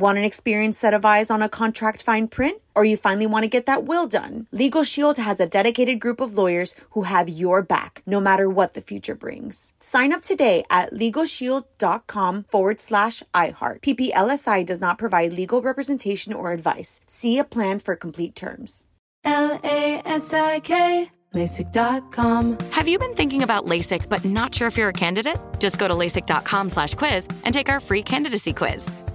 Want an experienced set of eyes on a contract fine print? Or you finally want to get that will done? Legal Shield has a dedicated group of lawyers who have your back, no matter what the future brings. Sign up today at LegalShield.com forward slash iHeart. PPLSI does not provide legal representation or advice. See a plan for complete terms. L-A-S-I-K LASIK.com. Have you been thinking about LASIK but not sure if you're a candidate? Just go to LASIK.com slash quiz and take our free candidacy quiz.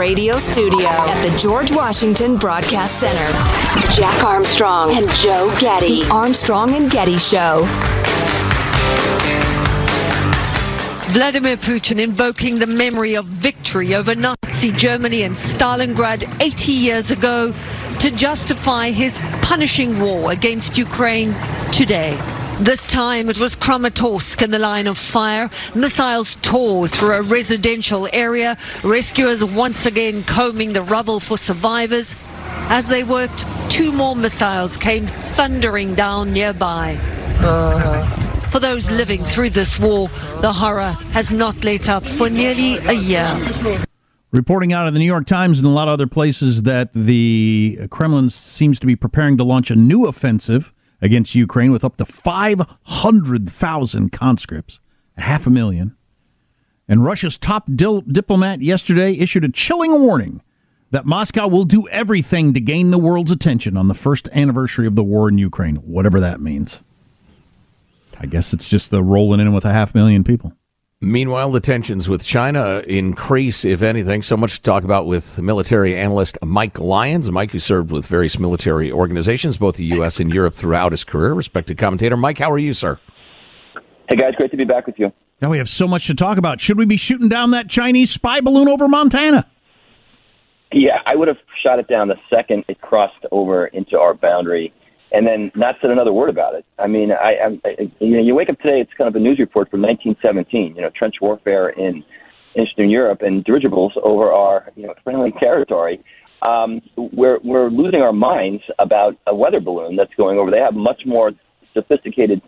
Radio Studio at the George Washington Broadcast Center, Jack Armstrong and Joe Getty. The Armstrong and Getty Show. Vladimir Putin invoking the memory of victory over Nazi Germany and Stalingrad 80 years ago to justify his punishing war against Ukraine today. This time it was Kramatorsk in the line of fire. Missiles tore through a residential area. Rescuers once again combing the rubble for survivors. As they worked, two more missiles came thundering down nearby. Uh-huh. For those living through this war, the horror has not let up for nearly a year. Reporting out of the New York Times and a lot of other places that the Kremlin seems to be preparing to launch a new offensive against Ukraine with up to 500,000 conscripts, half a million. And Russia's top dil- diplomat yesterday issued a chilling warning that Moscow will do everything to gain the world's attention on the first anniversary of the war in Ukraine, whatever that means. I guess it's just the rolling in with a half million people. Meanwhile, the tensions with China increase, if anything. So much to talk about with military analyst Mike Lyons. Mike, who served with various military organizations, both the U.S. and Europe, throughout his career. Respected commentator. Mike, how are you, sir? Hey, guys. Great to be back with you. Now we have so much to talk about. Should we be shooting down that Chinese spy balloon over Montana? Yeah, I would have shot it down the second it crossed over into our boundary and then not said another word about it. I mean, I, I, I you know, you wake up today, it's kind of a news report from 1917. You know, trench warfare in Eastern Europe and dirigibles over our you know friendly territory. Um, we're we're losing our minds about a weather balloon that's going over. They have much more sophisticated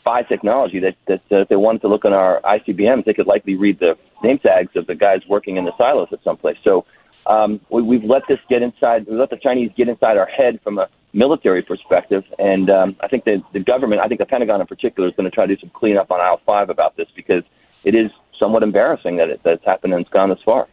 spy technology that that if they wanted to look on our ICBMs, they could likely read the name tags of the guys working in the silos at some place. So um, we, we've let this get inside. We let the Chinese get inside our head from a military perspective, and um, I think that the government, I think the Pentagon in particular, is going to try to do some cleanup on aisle five about this because it is somewhat embarrassing that it, that's happened and it's gone this far.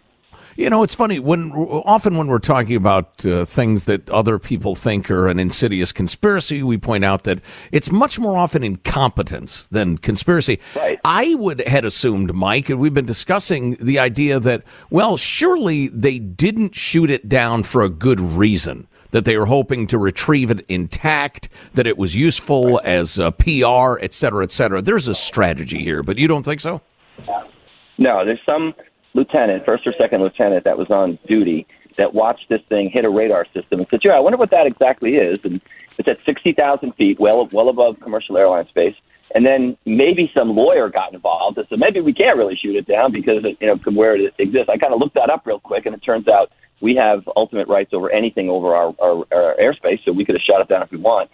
You know, it's funny when often when we're talking about uh, things that other people think are an insidious conspiracy, we point out that it's much more often incompetence than conspiracy. Right. I would had assumed, Mike, and we've been discussing the idea that well, surely they didn't shoot it down for a good reason. That they were hoping to retrieve it intact, that it was useful right. as a PR, et cetera, et cetera. There's a strategy here, but you don't think so? No, there's some lieutenant, first or second lieutenant, that was on duty that watched this thing hit a radar system and said, "Yeah, I wonder what that exactly is." And it's at sixty thousand feet, well well above commercial airline space. And then maybe some lawyer got involved and said, maybe we can't really shoot it down because it, you know from where it exists. I kind of looked that up real quick, and it turns out we have ultimate rights over anything over our, our, our airspace, so we could have shot it down if we want.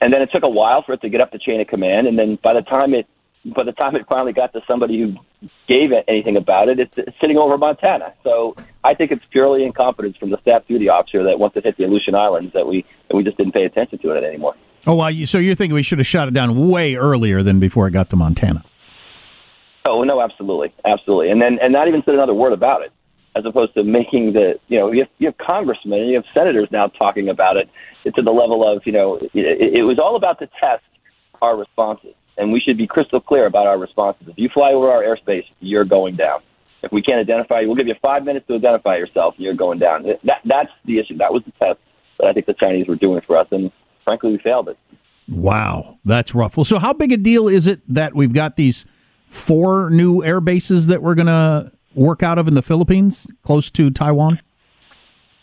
And then it took a while for it to get up the chain of command, and then by the time it by the time it finally got to somebody who gave it anything about it, it's, it's sitting over Montana. So I think it's purely incompetence from the staff duty officer that once it hit the Aleutian Islands that we that we just didn't pay attention to it anymore. Oh, you, so you're thinking we should have shot it down way earlier than before it got to Montana? Oh no, absolutely, absolutely, and then and not even said another word about it, as opposed to making the you know you have, you have congressmen and you have senators now talking about it to the level of you know it, it was all about to test our responses, and we should be crystal clear about our responses. If you fly over our airspace, you're going down. If we can't identify you, we'll give you five minutes to identify yourself, and you're going down. That that's the issue. That was the test that I think the Chinese were doing for us, and frankly, we failed it. Wow, that's rough. Well, so how big a deal is it that we've got these four new air bases that we're going to work out of in the Philippines, close to Taiwan?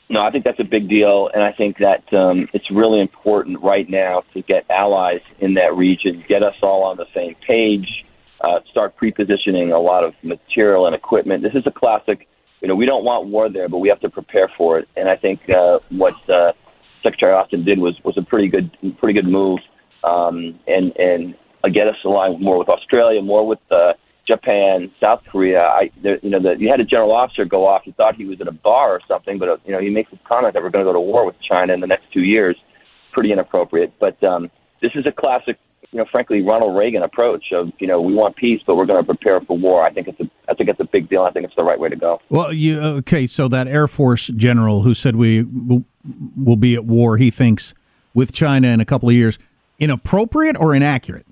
No, I think that's a big deal, and I think that um, it's really important right now to get allies in that region, get us all on the same page, uh, start pre-positioning a lot of material and equipment. This is a classic. You know, we don't want war there, but we have to prepare for it. And I think uh, what uh, Secretary Austin did was was a pretty good pretty good move, um, and and uh, get us aligned more with Australia, more with uh, Japan, South Korea. I, there, you know, the, you had a general officer go off. He thought he was at a bar or something, but uh, you know, he makes this comment that we're going to go to war with China in the next two years. Pretty inappropriate. But um, this is a classic, you know, frankly, Ronald Reagan approach of you know we want peace, but we're going to prepare for war. I think it's a, I think it's a big deal. I think it's the right way to go. Well, you okay? So that Air Force general who said we will, will be at war, he thinks with China in a couple of years, inappropriate or inaccurate?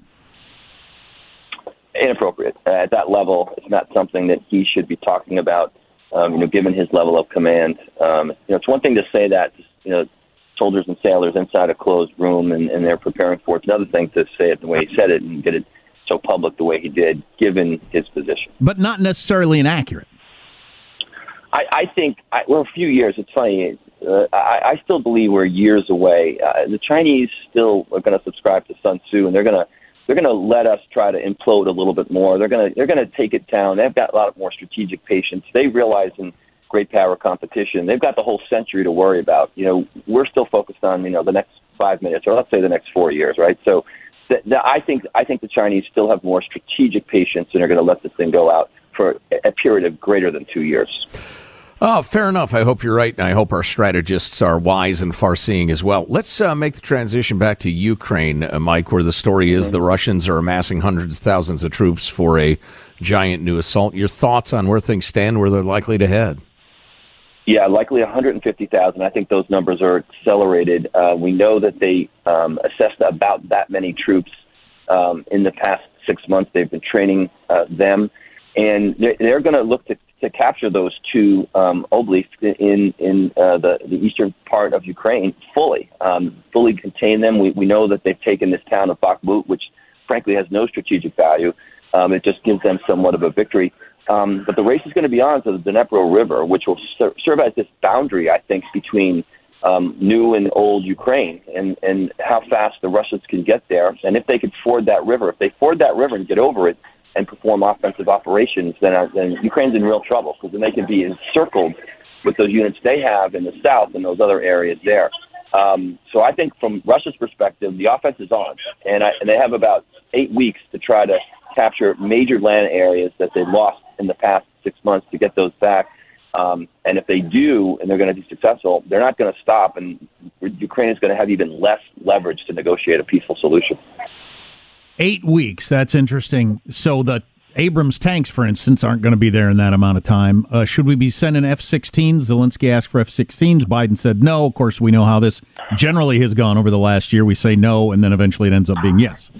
Inappropriate uh, at that level. It's not something that he should be talking about. Um, you know, given his level of command, um, you know, it's one thing to say that you know soldiers and sailors inside a closed room and, and they're preparing for it. It's another thing to say it the way he said it and get it so public the way he did, given his position. But not necessarily inaccurate. I, I think I, we're a few years. It's funny. Uh, I, I still believe we're years away. Uh, the Chinese still are going to subscribe to Sun Tzu, and they're going to they're going to let us try to implode a little bit more. They're going to they're going to take it down. They've got a lot of more strategic patience. They realize in great power competition, they've got the whole century to worry about. You know, we're still focused on you know the next five minutes, or let's say the next four years, right? So, th- th- I think I think the Chinese still have more strategic patience, and are going to let this thing go out for a period of greater than two years. Oh, fair enough. I hope you're right, and I hope our strategists are wise and far-seeing as well. Let's uh, make the transition back to Ukraine, uh, Mike, where the story is the Russians are amassing hundreds of thousands of troops for a giant new assault. Your thoughts on where things stand, where they're likely to head? Yeah, likely 150,000. I think those numbers are accelerated. Uh, we know that they um, assessed about that many troops um, in the past six months. They've been training uh, them, and they're, they're going to look to to capture those two um, oblasts in in uh, the the eastern part of Ukraine fully, um, fully contain them. We we know that they've taken this town of Bakhmut, which frankly has no strategic value. Um, it just gives them somewhat of a victory. Um, but the race is going to be on to the Dnepro River, which will ser- serve as this boundary, I think, between um, new and old Ukraine, and and how fast the Russians can get there, and if they could ford that river. If they ford that river and get over it, and perform offensive operations, then, uh, then Ukraine's in real trouble because then they can be encircled with those units they have in the south and those other areas there. Um, so I think from Russia's perspective, the offense is on, and, I, and they have about eight weeks to try to capture major land areas that they lost in the past six months to get those back. Um, and if they do, and they're going to be successful, they're not going to stop, and Ukraine is going to have even less leverage to negotiate a peaceful solution. Eight weeks. That's interesting. So the Abrams tanks, for instance, aren't going to be there in that amount of time. Uh, should we be sending F-16s? Zelensky asked for F-16s. Biden said no. Of course, we know how this generally has gone over the last year. We say no, and then eventually it ends up being yes.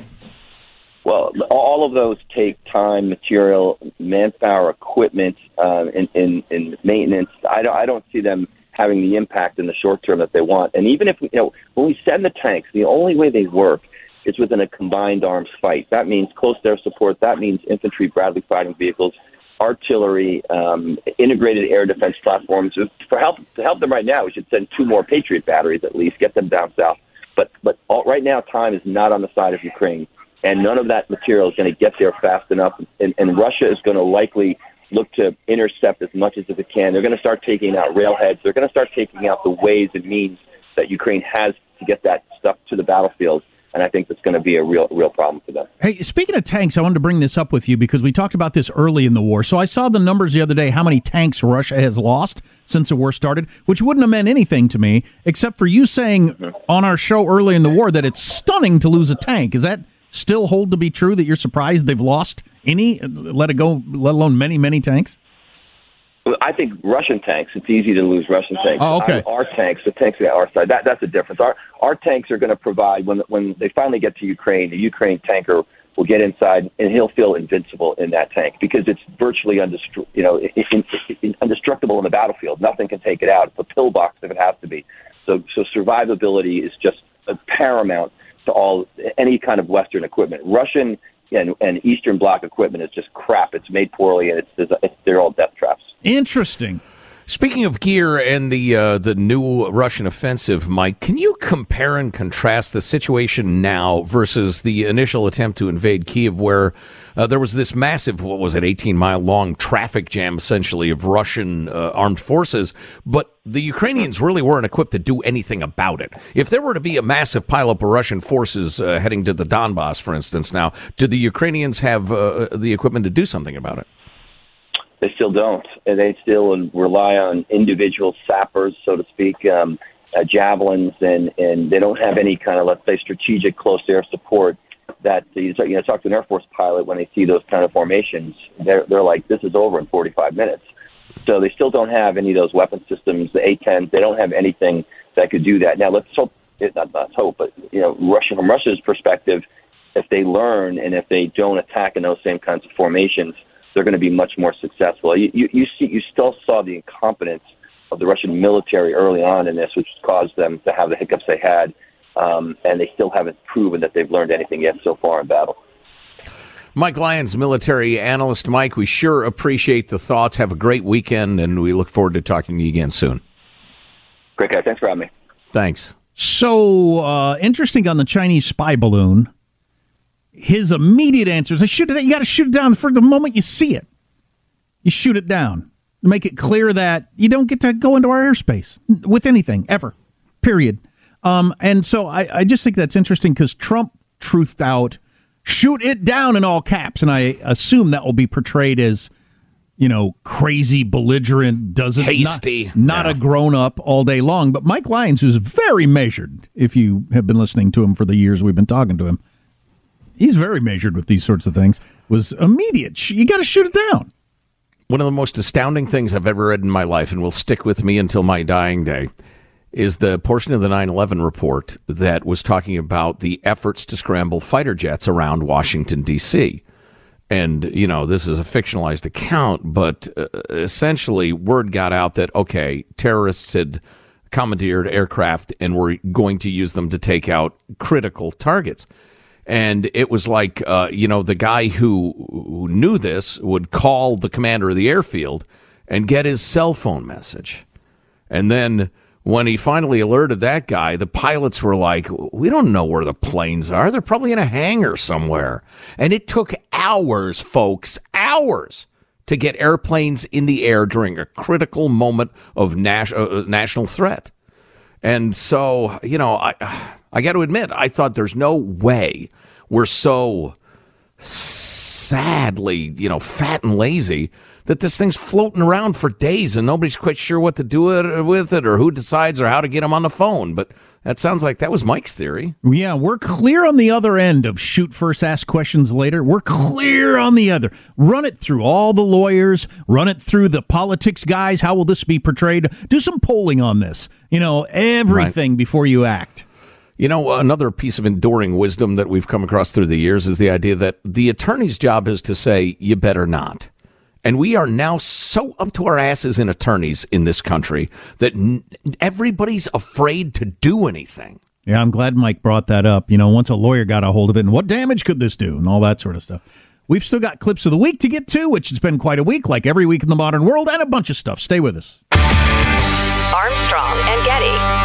Well, all of those take time, material, manpower, equipment, uh, and, and, and maintenance. I don't, I don't see them having the impact in the short term that they want. And even if we, you know, when we send the tanks, the only way they work is within a combined arms fight. That means close air support. That means infantry, Bradley fighting vehicles, artillery, um, integrated air defense platforms. For help to help them right now, we should send two more Patriot batteries at least, get them down south. But but all, right now, time is not on the side of Ukraine, and none of that material is going to get there fast enough. And, and Russia is going to likely look to intercept as much as it can. They're going to start taking out railheads. They're going to start taking out the ways and means that Ukraine has to get that stuff to the battlefield and I think that's going to be a real real problem for them. Hey, speaking of tanks, I wanted to bring this up with you because we talked about this early in the war. So I saw the numbers the other day how many tanks Russia has lost since the war started, which wouldn't have meant anything to me except for you saying mm-hmm. on our show early in the war that it's stunning to lose a tank. Is that still hold to be true that you're surprised they've lost any, let it go, let alone many, many tanks? I think Russian tanks. It's easy to lose Russian tanks. Oh, okay. Our, tanks, the tanks on our side, that that's the difference. Our our tanks are going to provide when when they finally get to Ukraine. The Ukraine tanker will get inside and he'll feel invincible in that tank because it's virtually undestru- you know in, in, indestructible in the battlefield. Nothing can take it out. It's a pillbox if it has to be. So so survivability is just paramount to all any kind of Western equipment. Russian and, and Eastern Bloc equipment is just crap. It's made poorly, and it's, it's they're all death traps. Interesting. Speaking of gear and the uh, the new Russian offensive, Mike, can you compare and contrast the situation now versus the initial attempt to invade Kiev, where uh, there was this massive, what was it, 18 mile long traffic jam, essentially, of Russian uh, armed forces, but the Ukrainians really weren't equipped to do anything about it. If there were to be a massive pileup of Russian forces uh, heading to the Donbass, for instance, now, do the Ukrainians have uh, the equipment to do something about it? They still don't. And They still rely on individual sappers, so to speak, um, uh, javelins, and and they don't have any kind of let's say strategic close air support. That you know, talk to an Air Force pilot when they see those kind of formations, they're they're like, this is over in 45 minutes. So they still don't have any of those weapon systems, the A-10s. They don't have anything that could do that. Now let's hope, not let's hope, but you know, Russia from Russia's perspective, if they learn and if they don't attack in those same kinds of formations, they're going to be much more successful. You, you, you see, you still saw the incompetence of the Russian military early on in this, which caused them to have the hiccups they had, um, and they still haven't proven that they've learned anything yet so far in battle. Mike Lyons, military analyst. Mike, we sure appreciate the thoughts. Have a great weekend, and we look forward to talking to you again soon. Great guy. Thanks for having me. Thanks. So uh, interesting on the Chinese spy balloon his immediate answer is, "I shoot it. You got to shoot it down for the moment you see it. You shoot it down. To make it clear that you don't get to go into our airspace with anything ever. Period." Um, and so I, I just think that's interesting because Trump truthed out, "Shoot it down" in all caps, and I assume that will be portrayed as you know, crazy, belligerent, doesn't hasty, not, not yeah. a grown up all day long. But Mike Lyons, who's very measured, if you have been listening to him for the years we've been talking to him, he's very measured with these sorts of things, was immediate. You got to shoot it down. One of the most astounding things I've ever read in my life, and will stick with me until my dying day, is the portion of the 9 11 report that was talking about the efforts to scramble fighter jets around Washington, D.C. And, you know, this is a fictionalized account, but uh, essentially, word got out that, okay, terrorists had commandeered aircraft and were going to use them to take out critical targets and it was like uh, you know the guy who, who knew this would call the commander of the airfield and get his cell phone message. And then when he finally alerted that guy the pilots were like we don't know where the planes are. They're probably in a hangar somewhere. And it took hours folks hours to get airplanes in the air during a critical moment of nas- uh, national threat. And so you know i I got to admit, I thought there's no way we're so sadly, you know, fat and lazy that this thing's floating around for days and nobody's quite sure what to do with it or who decides or how to get them on the phone. But that sounds like that was Mike's theory. Yeah, we're clear on the other end of shoot first, ask questions later. We're clear on the other. Run it through all the lawyers, run it through the politics guys. How will this be portrayed? Do some polling on this. You know, everything right. before you act. You know, another piece of enduring wisdom that we've come across through the years is the idea that the attorney's job is to say, you better not. And we are now so up to our asses in attorneys in this country that n- everybody's afraid to do anything. Yeah, I'm glad Mike brought that up. You know, once a lawyer got a hold of it, and what damage could this do, and all that sort of stuff. We've still got clips of the week to get to, which has been quite a week, like every week in the modern world, and a bunch of stuff. Stay with us. Armstrong and Getty.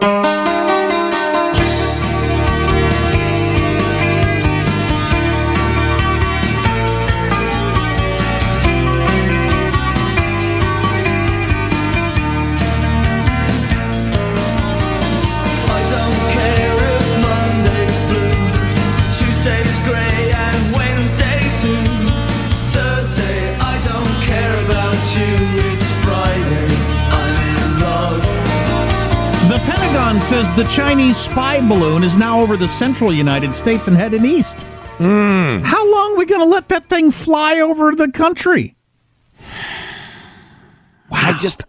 Thank you. Says the Chinese spy balloon is now over the central United States and heading east. Hmm. How long are we going to let that thing fly over the country? I just,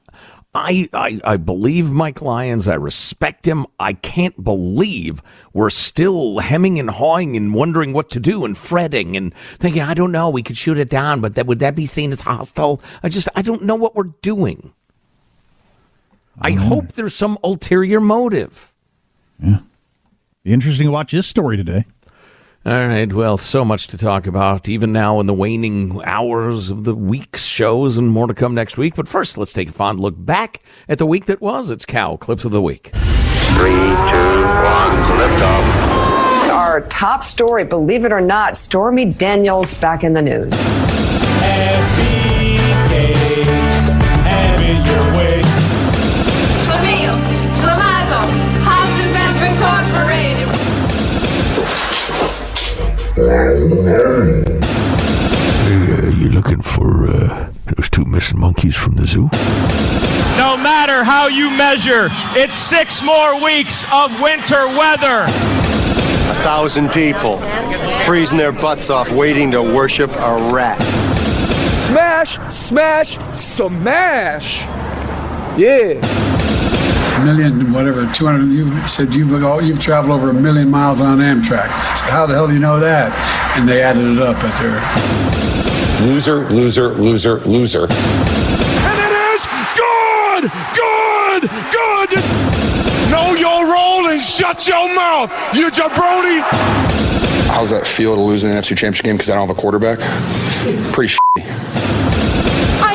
I, I, I believe Mike Lyons. I respect him. I can't believe we're still hemming and hawing and wondering what to do and fretting and thinking, I don't know, we could shoot it down, but that would that be seen as hostile? I just, I don't know what we're doing. I oh. hope there's some ulterior motive. Be interesting to watch this story today. All right. Well, so much to talk about, even now in the waning hours of the week's shows, and more to come next week. But first, let's take a fond look back at the week that was. It's Cow Clips of the Week. Three, two, one, lift off. Our top story, believe it or not, Stormy Daniels back in the news. Schlemiel, Schlemazel, Hasenpfeffer Incorporated. Hey, uh, you looking for uh, those two missing monkeys from the zoo? No matter how you measure, it's six more weeks of winter weather. A thousand people freezing their butts off waiting to worship a rat. Smash, smash, smash. Yeah. Million, whatever, 200. You said you've all, you've traveled over a million miles on Amtrak. I said, how the hell do you know that? And they added it up as their Loser, loser, loser, loser. And it is good, good, good. Know your role and shut your mouth, you jabroni. How's that feel to lose an NFC Championship game because I don't have a quarterback? Pretty shitty.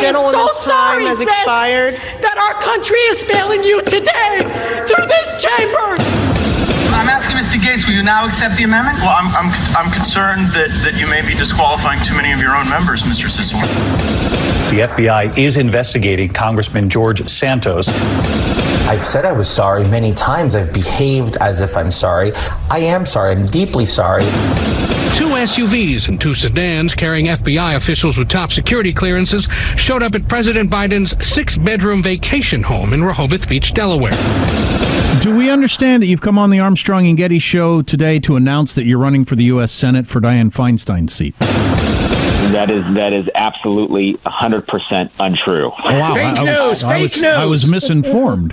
Gentleman's time has expired. That our country is failing you today through this chamber. I'm asking Mr. Gaetz, will you now accept the amendment? Well, I'm, I'm, I'm concerned that, that you may be disqualifying too many of your own members, Mr. Sissel. The FBI is investigating Congressman George Santos. I've said I was sorry many times. I've behaved as if I'm sorry. I am sorry. I'm deeply sorry. Two SUVs and two sedans carrying FBI officials with top security clearances showed up at President Biden's six bedroom vacation home in Rehoboth Beach, Delaware. Do we understand that you've come on the Armstrong and Getty show today to announce that you're running for the U.S. Senate for Dianne Feinstein's seat? That is that is absolutely 100% untrue. Oh, wow. I, I was, I was, I was misinformed.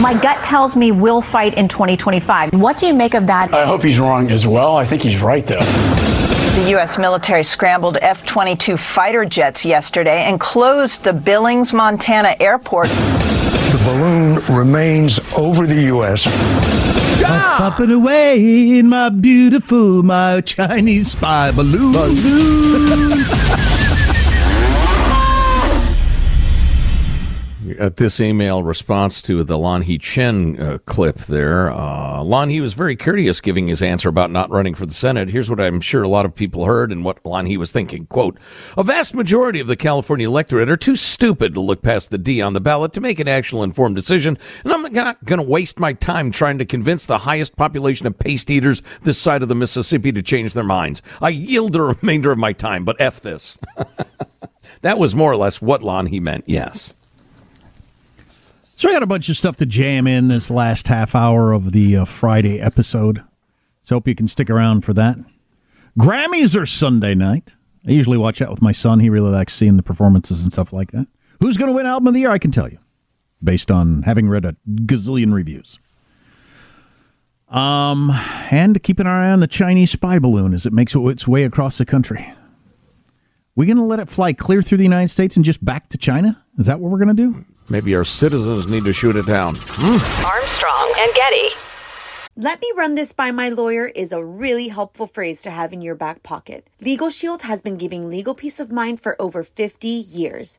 My gut tells me we'll fight in 2025. What do you make of that? I hope he's wrong as well. I think he's right, though. The U.S. military scrambled F 22 fighter jets yesterday and closed the Billings, Montana airport. The balloon remains over the U.S. I'm popping away in my beautiful, my Chinese spy balloon. At this email response to the Lanhee Chen uh, clip there, uh, Lanhee was very courteous giving his answer about not running for the Senate. Here's what I'm sure a lot of people heard and what Lanhee was thinking. Quote, a vast majority of the California electorate are too stupid to look past the D on the ballot to make an actual informed decision, and I'm not going to waste my time trying to convince the highest population of paste eaters this side of the Mississippi to change their minds. I yield the remainder of my time, but F this. that was more or less what Lanhee meant. Yes. So I got a bunch of stuff to jam in this last half hour of the uh, Friday episode. So hope you can stick around for that. Grammys are Sunday night. I usually watch that with my son. He really likes seeing the performances and stuff like that. Who's going to win Album of the Year? I can tell you, based on having read a gazillion reviews. Um, and keep an eye on the Chinese spy balloon as it makes its way across the country. We going to let it fly clear through the United States and just back to China? Is that what we're going to do? Maybe our citizens need to shoot it down. Hmm. Armstrong and Getty. Let me run this by my lawyer is a really helpful phrase to have in your back pocket. Legal Shield has been giving legal peace of mind for over 50 years.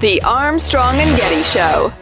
The Armstrong and Getty Show.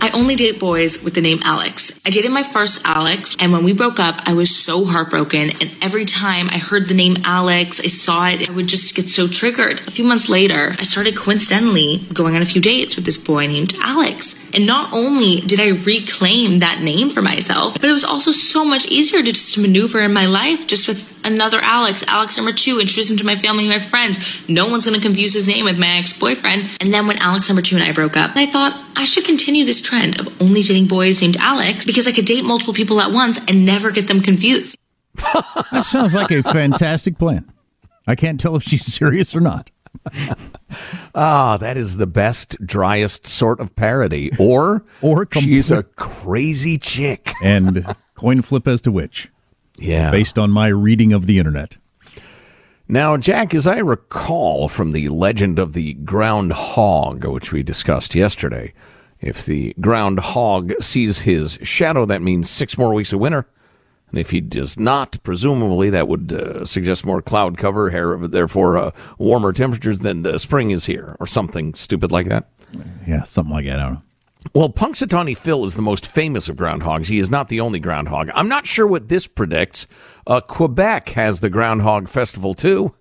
I only date boys with the name Alex. I dated my first Alex, and when we broke up, I was so heartbroken. And every time I heard the name Alex, I saw it, I would just get so triggered. A few months later, I started coincidentally going on a few dates with this boy named Alex. And not only did I reclaim that name for myself, but it was also so much easier to just maneuver in my life just with another Alex, Alex number two, introduce him to my family and my friends. No one's to confuse his name with my ex boyfriend. And then when Alex number two and I broke up, I thought I should continue this trend of only dating boys named Alex because I could date multiple people at once and never get them confused. That sounds like a fantastic plan. I can't tell if she's serious or not. Ah, that is the best, driest sort of parody. Or, or she's a crazy chick. And coin flip as to which. Yeah. Based on my reading of the internet. Now, Jack, as I recall from the legend of the groundhog, which we discussed yesterday, if the groundhog sees his shadow, that means six more weeks of winter. And if he does not, presumably that would uh, suggest more cloud cover, hair, therefore uh, warmer temperatures than the spring is here, or something stupid like that. Yeah, something like that. I don't know. Well, Punxsutawney Phil is the most famous of groundhogs. He is not the only groundhog. I'm not sure what this predicts. Uh, Quebec has the Groundhog Festival too,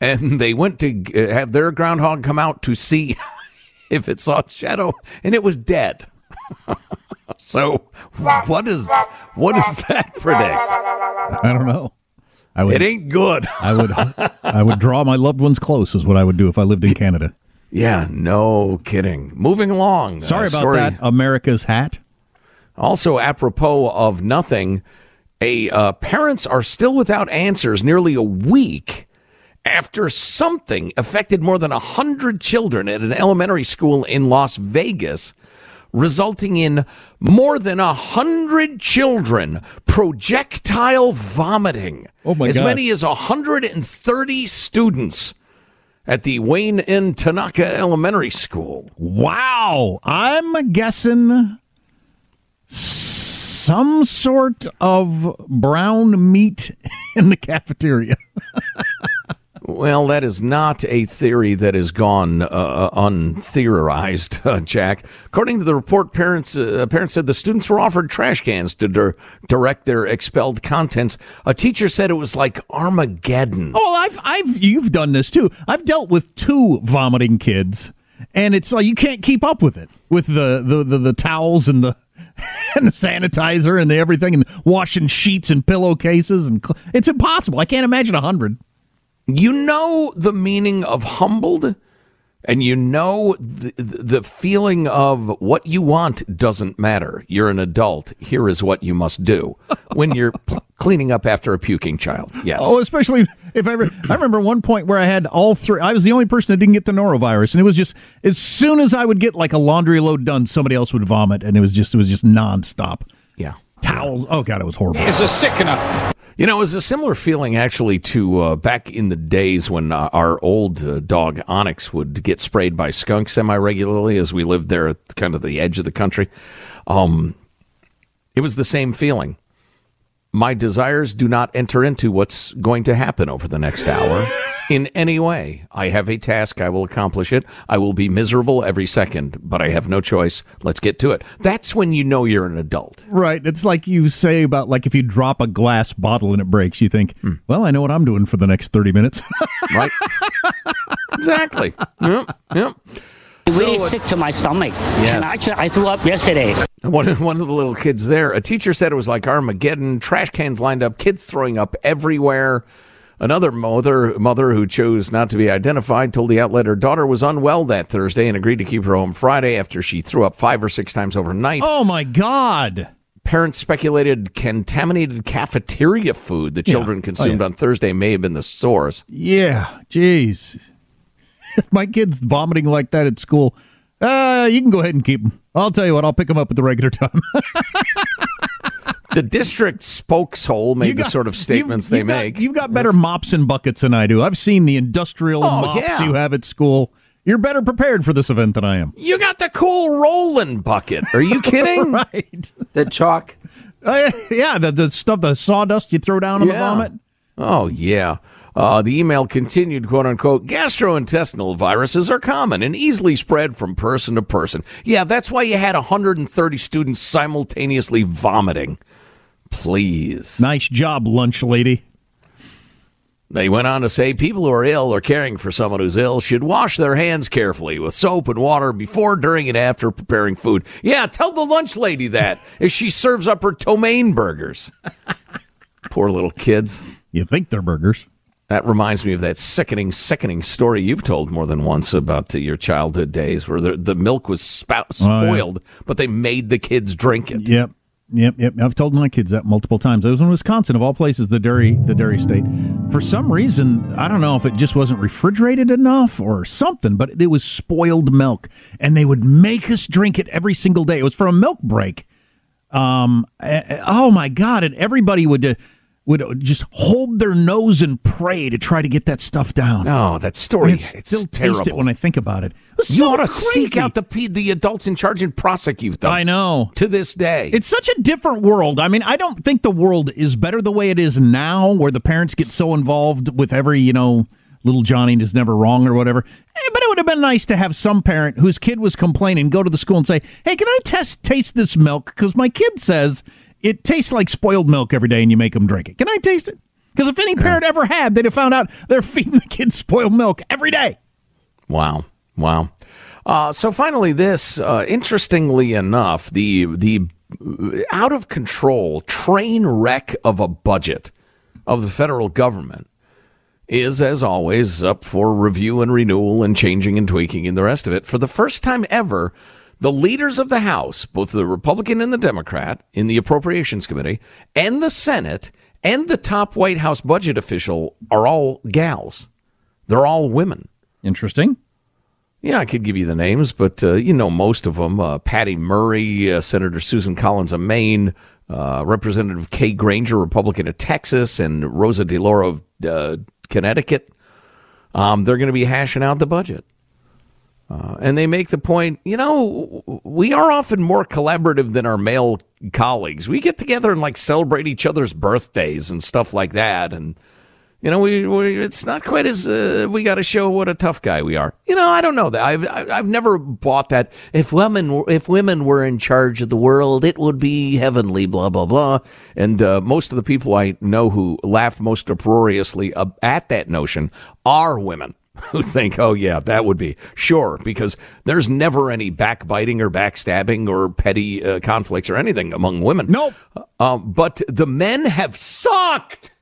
and they went to uh, have their groundhog come out to see if it saw its shadow, and it was dead. so, what does what does that predict? I don't know. I would, it ain't good. I would I would draw my loved ones close is what I would do if I lived in Canada. Yeah, no kidding. Moving along. Sorry uh, about story. that. America's hat. Also, apropos of nothing, a uh, parents are still without answers nearly a week after something affected more than 100 children at an elementary school in Las Vegas, resulting in more than a 100 children projectile vomiting. Oh, my as God. many as 130 students at the Wayne N. Tanaka Elementary School. Wow. I'm guessing some sort of brown meat in the cafeteria. Well, that is not a theory that has gone uh, untheorized, uh, Jack. According to the report, parents uh, parents said the students were offered trash cans to dir- direct their expelled contents. A teacher said it was like Armageddon. Oh, I've I've you've done this too. I've dealt with two vomiting kids, and it's like you can't keep up with it with the the the, the towels and the and the sanitizer and the everything and washing sheets and pillowcases and cl- it's impossible. I can't imagine a hundred. You know the meaning of humbled? and you know the, the feeling of what you want doesn't matter. You're an adult. Here is what you must do when you're p- cleaning up after a puking child. Yes. Oh, especially if I, re- I remember one point where I had all three. I was the only person that didn't get the norovirus, and it was just as soon as I would get like a laundry load done, somebody else would vomit, and it was just it was just nonstop. Yeah, towels. Oh god, it was horrible. It's a sickener. You know, it was a similar feeling actually to uh, back in the days when uh, our old uh, dog Onyx would get sprayed by skunks semi regularly as we lived there at kind of the edge of the country. Um, it was the same feeling. My desires do not enter into what's going to happen over the next hour in any way. I have a task. I will accomplish it. I will be miserable every second, but I have no choice. Let's get to it. That's when you know you're an adult. Right. It's like you say about like if you drop a glass bottle and it breaks, you think, well, I know what I'm doing for the next 30 minutes. right. exactly. Yep. Yep. really So, uh, sick to my stomach. Yes. And actually, I threw up yesterday. One of, one of the little kids there, a teacher said it was like Armageddon, trash cans lined up, kids throwing up everywhere. Another mother, mother who chose not to be identified told the outlet her daughter was unwell that Thursday and agreed to keep her home Friday after she threw up five or six times overnight. oh my god. Parents speculated contaminated cafeteria food the Yeah. children Oh, consumed yeah. on Thursday may have been the source. Yeah. Jeez. If my kid's vomiting like that at school, uh, you can go ahead and keep them. I'll tell you what. I'll pick them up at the regular time. The district spokeshole made the sort of statements they you've got- make. you've got better mops and buckets than I do. I've seen the industrial Oh, mops yeah. you have at school. You're better prepared for this event than I am. You got the cool rolling bucket. Are you kidding? right. The chalk. Uh, yeah, the, the stuff, the sawdust you throw down on the vomit. Oh, yeah. Uh, the email continued, quote unquote, gastrointestinal viruses are common and easily spread from person to person. Yeah, that's why you had 130 students simultaneously vomiting. Please. Nice job, lunch lady. They went on to say people who are ill or caring for someone who's ill should wash their hands carefully with soap and water before, during, and after preparing food. Yeah, tell the lunch lady that as she serves up her ptomaine burgers. Poor little kids. You think they're burgers. That reminds me of that sickening, sickening story you've told more than once about uh, your childhood days where the, the milk was spout, Oh, yeah. spoiled, but they made the kids drink it. Yep. Yep, yep. I've told my kids that multiple times. I was in Wisconsin, of all places, the dairy, the dairy state. For some reason, I don't know if it just wasn't refrigerated enough or something, but it was spoiled milk, and they would make us drink it every single day. It was for a milk break. Um, eh, eh, oh my god! And everybody would uh, would just hold their nose and pray to try to get that stuff down. Oh, that story! I It's still taste it when I think about it. It You so ought to crazy. seek out the the adults in charge and prosecute them. I know. To this day, It's such a different world. I mean, I don't think the world is better the way it is now, where the parents get so involved with every, you know, little Johnny is never wrong or whatever. Eh, But it would have been nice to have some parent whose kid was complaining go to the school and say, "Hey, can I test taste this milk? Because my kid says it tastes like spoiled milk every day, and you make them drink it. Can I taste it? Because if any parent ever had, they'd have found out they're feeding the kids spoiled milk every day. Wow. Wow. Uh, so finally, this uh, interestingly enough, the the out of control train wreck of a budget of the federal government is, as always, up for review and renewal and changing and tweaking and the rest of it. For the first time ever, the leaders of the House, both the Republican and the Democrat, in the Appropriations Committee, and the Senate, and the top White House budget official are all gals. They're all women. Interesting. Yeah, I could give you the names, but uh, you know most of them. Uh, Patty Murray, uh, Senator Susan Collins of Maine, uh, Representative Kay Granger, Republican of Texas, and Rosa DeLauro of uh, Connecticut. Um, they're going to be hashing out the budget. Uh, and they make the point, you know, we are often more collaborative than our male colleagues. We get together and like celebrate each other's birthdays and stuff like that. And, you know, we, we it's not quite as uh, we got to show what a tough guy we are. You know, I don't know that. I've I've never bought that. If women if women were in charge of the world, it would be heavenly. Blah blah blah. And uh, most of the people I know who laugh most uproariously at that notion are women who think, oh yeah, that would be sure because there's never any backbiting or backstabbing or petty uh, conflicts or anything among women. Nope. Um, but the men have sucked.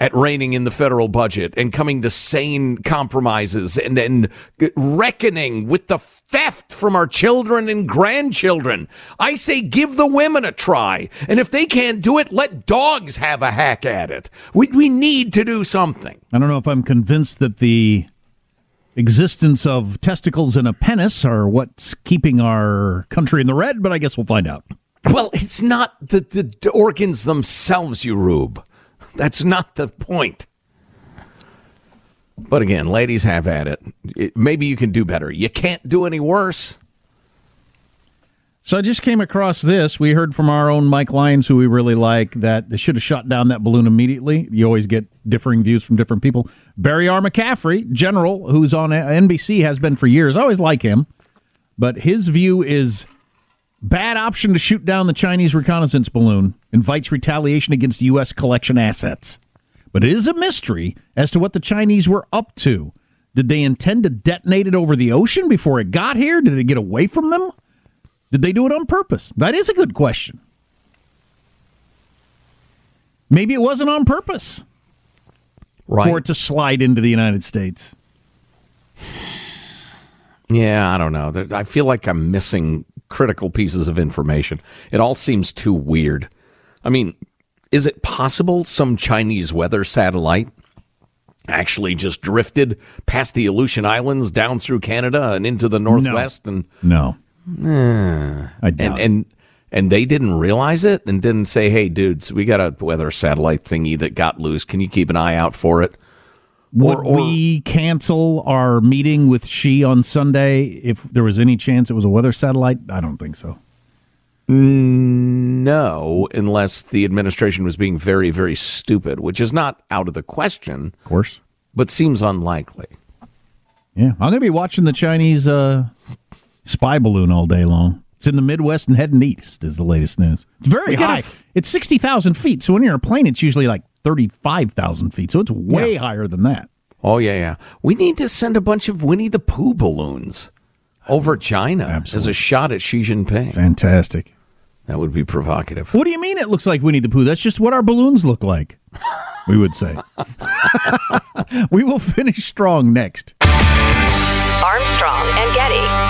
At reining in the federal budget and coming to sane compromises and then reckoning with the theft from our children and grandchildren. I say give the women a try. And if they can't do it, let dogs have a hack at it. We, we need to do something. I don't know if I'm convinced that the existence of testicles and a penis are what's keeping our country in the red, but I guess we'll find out. Well, it's not the, the organs themselves, you rube. That's not the point. But again, ladies have at it. it. Maybe you can do better. You can't do any worse. So I just came across this. We heard from our own Mike Lyons, who we really like, that they should have shot down that balloon immediately. You always get differing views from different people. Barry R. McCaffrey, general, who's on NBC, has been for years. I always like him. But his view is bad option to shoot down the Chinese reconnaissance balloon, invites retaliation against U.S. collection assets. But it is a mystery as to what the Chinese were up to. Did they intend to detonate it over the ocean before it got here? Did it get away from them? Did they do it on purpose? That is a good question. Maybe it wasn't on purpose right. for it to slide into the United States. Yeah, I don't know. I feel like I'm missing critical pieces of information. It all seems too weird. I mean, is it possible some Chinese weather satellite actually just drifted past the Aleutian Islands down through Canada and into the northwest no. and no. Uh, and, and and they didn't realize it and didn't say, "Hey dudes, we got a weather satellite thingy that got loose. Can you keep an eye out for it?" Would or, or, we cancel our meeting with Xi on Sunday if there was any chance it was a weather satellite? I don't think so. No, unless the administration was being very, very stupid, which is not out of the question. Of course. But seems unlikely. Yeah. I'm going to be watching the Chinese uh, spy balloon all day long. It's in the Midwest and heading east, is the latest news. It's very high. F- it's 60,000 feet. So when you're in a plane, it's usually like 35,000 feet. So it's way yeah. higher than that. Oh, yeah, yeah. We need to send a bunch of Winnie the Pooh balloons over China Absolutely. as a shot at Xi Jinping. Fantastic. That would be provocative. What do you mean it looks like Winnie the Pooh? That's just what our balloons look like, we would say. we will finish strong next. Armstrong and Getty.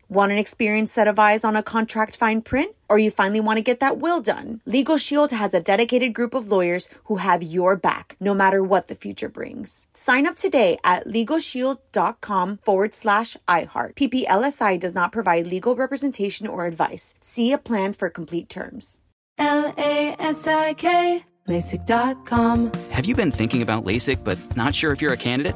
Want an experienced set of eyes on a contract fine print? Or you finally want to get that will done? Legal Shield has a dedicated group of lawyers who have your back, no matter what the future brings. Sign up today at LegalShield.com forward slash iHeart. PPLSI does not provide legal representation or advice. See a plan for complete terms. L A S I K LASIK.com. Have you been thinking about LASIK but not sure if you're a candidate?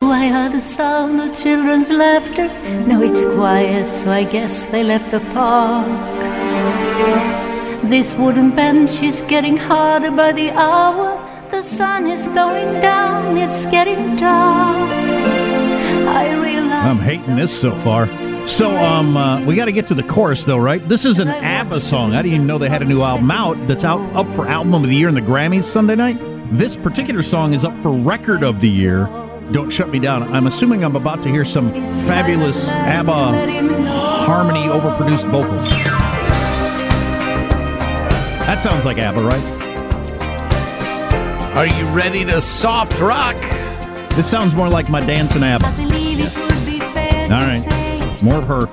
Oh, I heard the sound of children's laughter. Now it's quiet, so I guess they left the park. This wooden bench is getting harder by the hour. The sun is going down, it's getting dark. I realize I'm hating this so far. So, um, uh, we got to get to the chorus though, right? This is an ABBA song. I didn't even know they had a new album out that's out up for album of the year in the Grammys Sunday night. This particular song is up for record of the year don't Shut Me Down. I'm assuming I'm about to hear some fabulous ABBA harmony overproduced vocals. That sounds like ABBA, right? Are you ready to soft rock? This sounds more like my dancing ABBA. Yes. All right. More of her.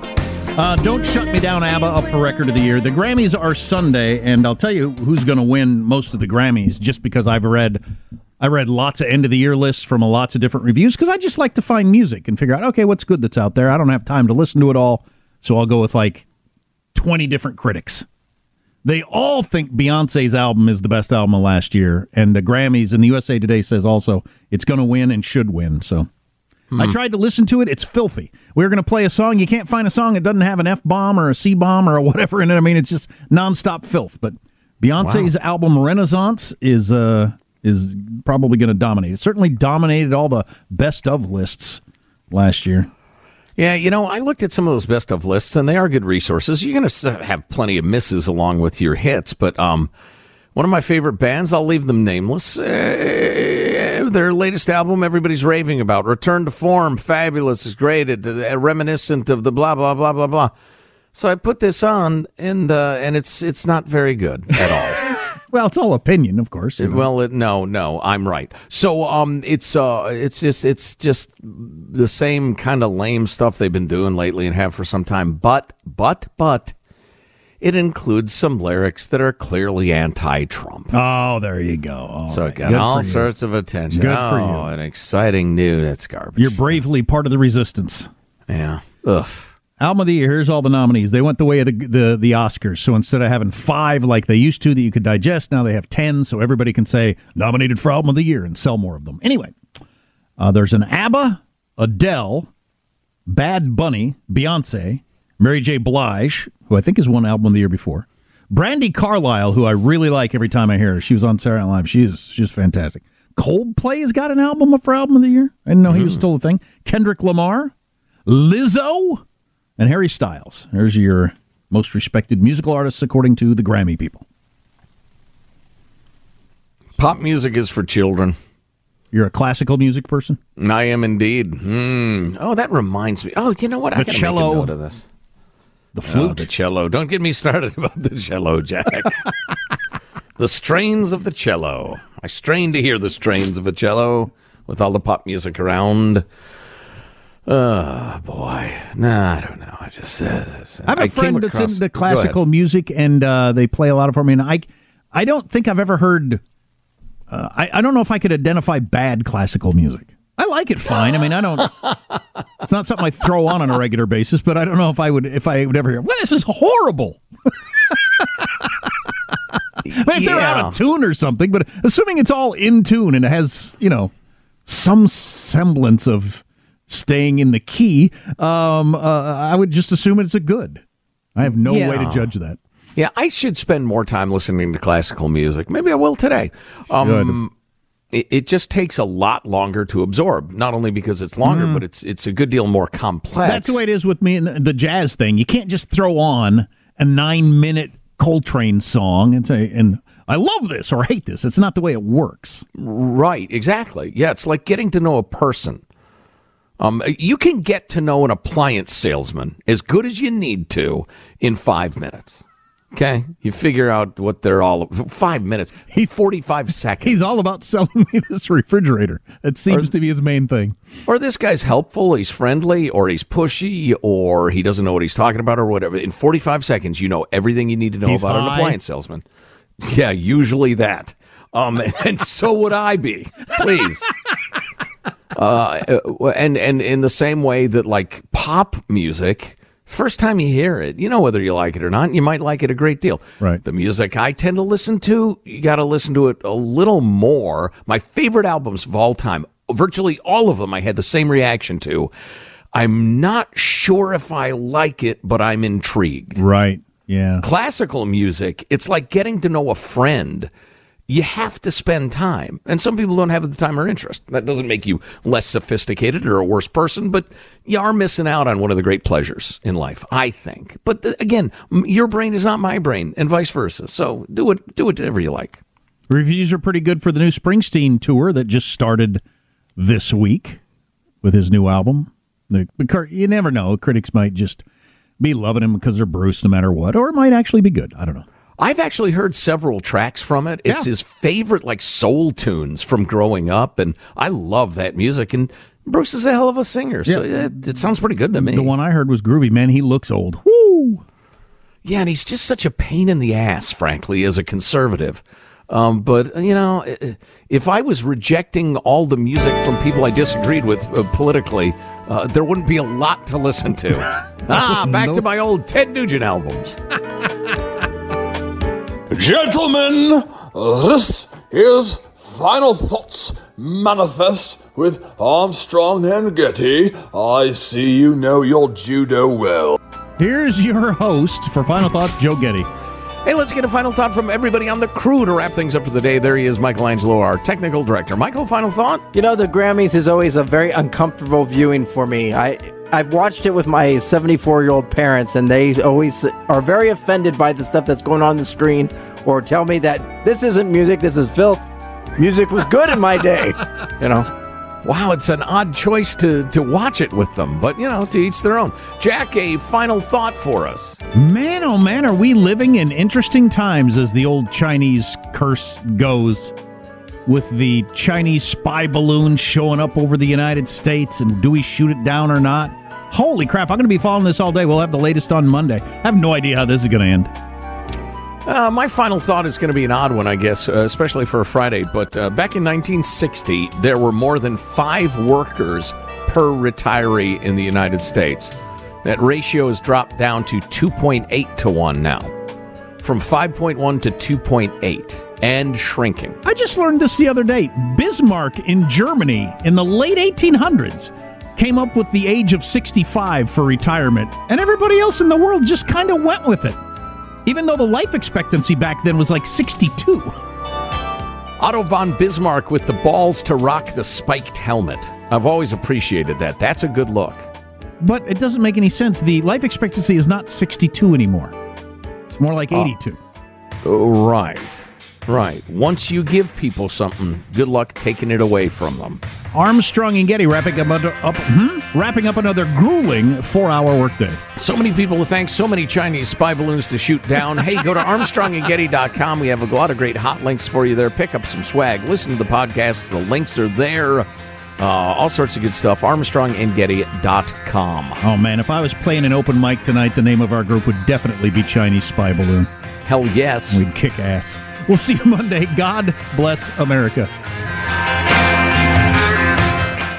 Uh, Don't Shut Me Down, ABBA, up for record of the year. The Grammys are Sunday, and I'll tell you who's going to win most of the Grammys just because I've read I read lots of end of the year lists from lots of different reviews because I just like to find music and figure out, okay, what's good that's out there. I don't have time to listen to it all, so I'll go with like 20 different critics. They all think Beyonce's album is the best album of last year, and the Grammys and the USA Today says also it's going to win and should win. So I tried to listen to it. It's filthy. We are going to play a song. You can't find a song that doesn't have an F bomb or a C bomb or whatever in it. I mean, it's just nonstop filth. But Beyonce's album Renaissance is uh, is probably going to dominate. It certainly dominated all the best of lists last year. Yeah, you know, I looked at some of those best of lists, and they are good resources. You're going to have plenty of misses along with your hits, but um, one of my favorite bands, I'll leave them nameless. Uh, their latest album, everybody's raving about. Return to Form, fabulous, is great, it, uh, reminiscent of the blah blah blah blah blah. So I put this on, and uh, and it's it's not very good at all. Well, it's all opinion, of course. you know. Well, it, no, no, I'm right. So, um, it's uh, it's just it's just the same kind of lame stuff they've been doing lately and have for some time. But, but, but, it includes some lyrics that are clearly anti-Trump. Oh, there you go. All so right. it got Good all sorts of attention. Good oh, for you. an exciting new. That's garbage. You're bravely part of the resistance. Yeah. Ugh. Album of the year. Here's all the nominees. They went the way of the, the the Oscars. So instead of having five like they used to that you could digest, now they have ten. So everybody can say nominated for album of the year and sell more of them. Anyway, uh, there's an ABBA, Adele, Bad Bunny, Beyonce, Mary J. Blige, who I think has won album of the year before, Brandi Carlile, who I really like every time I hear her. She was on Saturday Night Live. She is she's fantastic. Coldplay has got an album for album of the year. I didn't know he was still a thing. Kendrick Lamar, Lizzo, and Harry Styles. There's your most respected musical artists according to the Grammy people. Pop music is for children. You're a classical music person? I am indeed. Hmm. Oh, that reminds me. Oh, you know what? I The gotta cello. Make a note of this. The Oh, flute. the cello. Don't get me started about the cello, Jack. the strains of the cello. I strain to hear the strains of the cello with all the pop music around. Oh boy, nah, I don't know. I just said. I have a friend that's across- into classical music, and uh, they play a lot of for me. And I, I don't think I've ever heard. Uh, I, I don't know if I could identify bad classical music. I like it fine. I mean, I don't. it's not something I throw on on a regular basis, but I don't know if I would if I would ever hear. Well, this is horrible. I mean, if they're out Yeah. of tune or something, but assuming it's all in tune and it has you know some semblance of staying in the key, um, uh, I would just assume it's a good. I have no way to judge that. Yeah, I should spend more time listening to classical music. Maybe I will today. Um, it, it just takes a lot longer to absorb. Not only because it's longer, Mm. but it's it's a good deal more complex. That's the way it is with me and the jazz thing. You can't just throw on a nine minute Coltrane song and say, and I love this or hate this. It's not the way it works. Right, exactly. Yeah, it's like getting to know a person. Um, you can get to know an appliance salesman as good as you need to in five minutes. Okay, you figure out what they're all. Five minutes. He's forty-five seconds. He's all about selling me this refrigerator. That seems to be his main thing. or this guy's helpful, he's friendly, or he's pushy, or he doesn't know what he's talking about, or whatever. In 45 seconds, you know everything you need to know He's about an appliance salesman. Yeah, usually that. Um, and so would I be. Please. Uh, and and in the same way that like pop music, first time you hear it, you know whether you like it or not. You might like it a great deal. Right. The music I tend to listen to, you got to listen to it a little more. My favorite albums of all time, virtually all of them, I had the same reaction to. I'm not sure if I like it, but I'm intrigued. Right. Yeah. Classical music, it's like getting to know a friend. You have to spend time. And some people don't have the time or interest. That doesn't make you less sophisticated or a worse person, but you are missing out on one of the great pleasures in life, I think. But th- again, your brain is not my brain and vice versa. So do it do whatever you like. Reviews are pretty good for the new Springsteen tour that just started this week with his new album. You never know. Critics might just be loving him because they're Bruce no matter what, or it might actually be good. I don't know. I've actually heard several tracks from it. It's Yeah. his favorite like soul tunes from growing up and I love that music and Bruce is a hell of a singer. So Yeah. it, it sounds pretty good to me. The one I heard was groovy. Man, he looks old. Woo! Yeah, and he's just such a pain in the ass, frankly, as a conservative. Um, but you know, if I was rejecting all the music from people I disagreed with uh, politically, uh, there wouldn't be a lot to listen to. ah, back to my old Ted Nugent albums. Gentlemen, this is Final Thoughts Manifest with Armstrong and Getty. I see you know your judo well. Here's your host for Final Thoughts, Joe Getty. Hey, let's get a final thought from everybody on the crew to wrap things up for the day. There he is, Michelangelo, our technical director. Michael, final thought? You know, the Grammys is always a very uncomfortable viewing for me. I I've watched it with my 74 year old parents, and they always are very offended by the stuff that's going on the screen, or tell me that this isn't music, this is filth. Music was good in my day, you know. Wow, it's an odd choice to, to watch it with them, but you know, to each their own. Jack, a final thought for us. Man, oh man, are we living in interesting times as the old Chinese curse goes with the Chinese spy balloon showing up over the United States and do we shoot it down or not? Holy crap, I'm going to be following this all day. We'll have the latest on Monday. I have no idea how this is going to end. Uh, my final thought is going to be an odd one, I guess, uh, especially for a Friday. But uh, back in 1960, there were more than five workers per retiree in the United States. That ratio has dropped down to 2.8 to 1 now, from 5.1 to 2.8 and shrinking. I just learned this the other day. Bismarck in Germany in the late 1800s came up with the age of 65 for retirement, and everybody else in the world just kind of went with it even though the life expectancy back then was like 62. Otto von Bismarck with the balls to rock the spiked helmet. I've always appreciated that. That's a good look. But it doesn't make any sense. The life expectancy is not 62 anymore, it's more like uh, 82. Oh, right. Right. Once you give people something, good luck taking it away from them. Armstrong and Getty wrapping up, up hmm? wrapping up another grueling four-hour workday. So many people to thank, so many Chinese spy balloons to shoot down. hey, go to ArmstrongandGetty.com. We have a lot of great hot links for you there. Pick up some swag. Listen to the podcasts. The links are there. Uh, all sorts of good stuff. ArmstrongandGetty.com. Oh man, if I was playing an open mic tonight, the name of our group would definitely be Chinese Spy Balloon. Hell yes. We'd kick ass. We'll see you Monday. God bless America.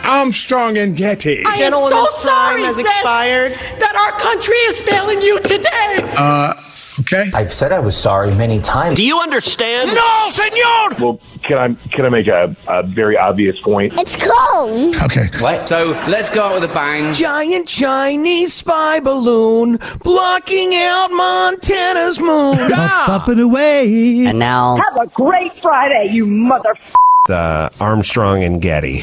Armstrong and Getty. I am so sorry, has expired. that our country is failing you today. Uh, okay. I've said I was sorry many times. Do you understand? No, senor! Well, can I can I make a, a very obvious point? It's cold. Okay. What? So let's go out with a bang. Giant Chinese spy balloon blocking out Montana's moon. Up, up and away. And now. Have a great Friday, you mother. The Armstrong and Getty.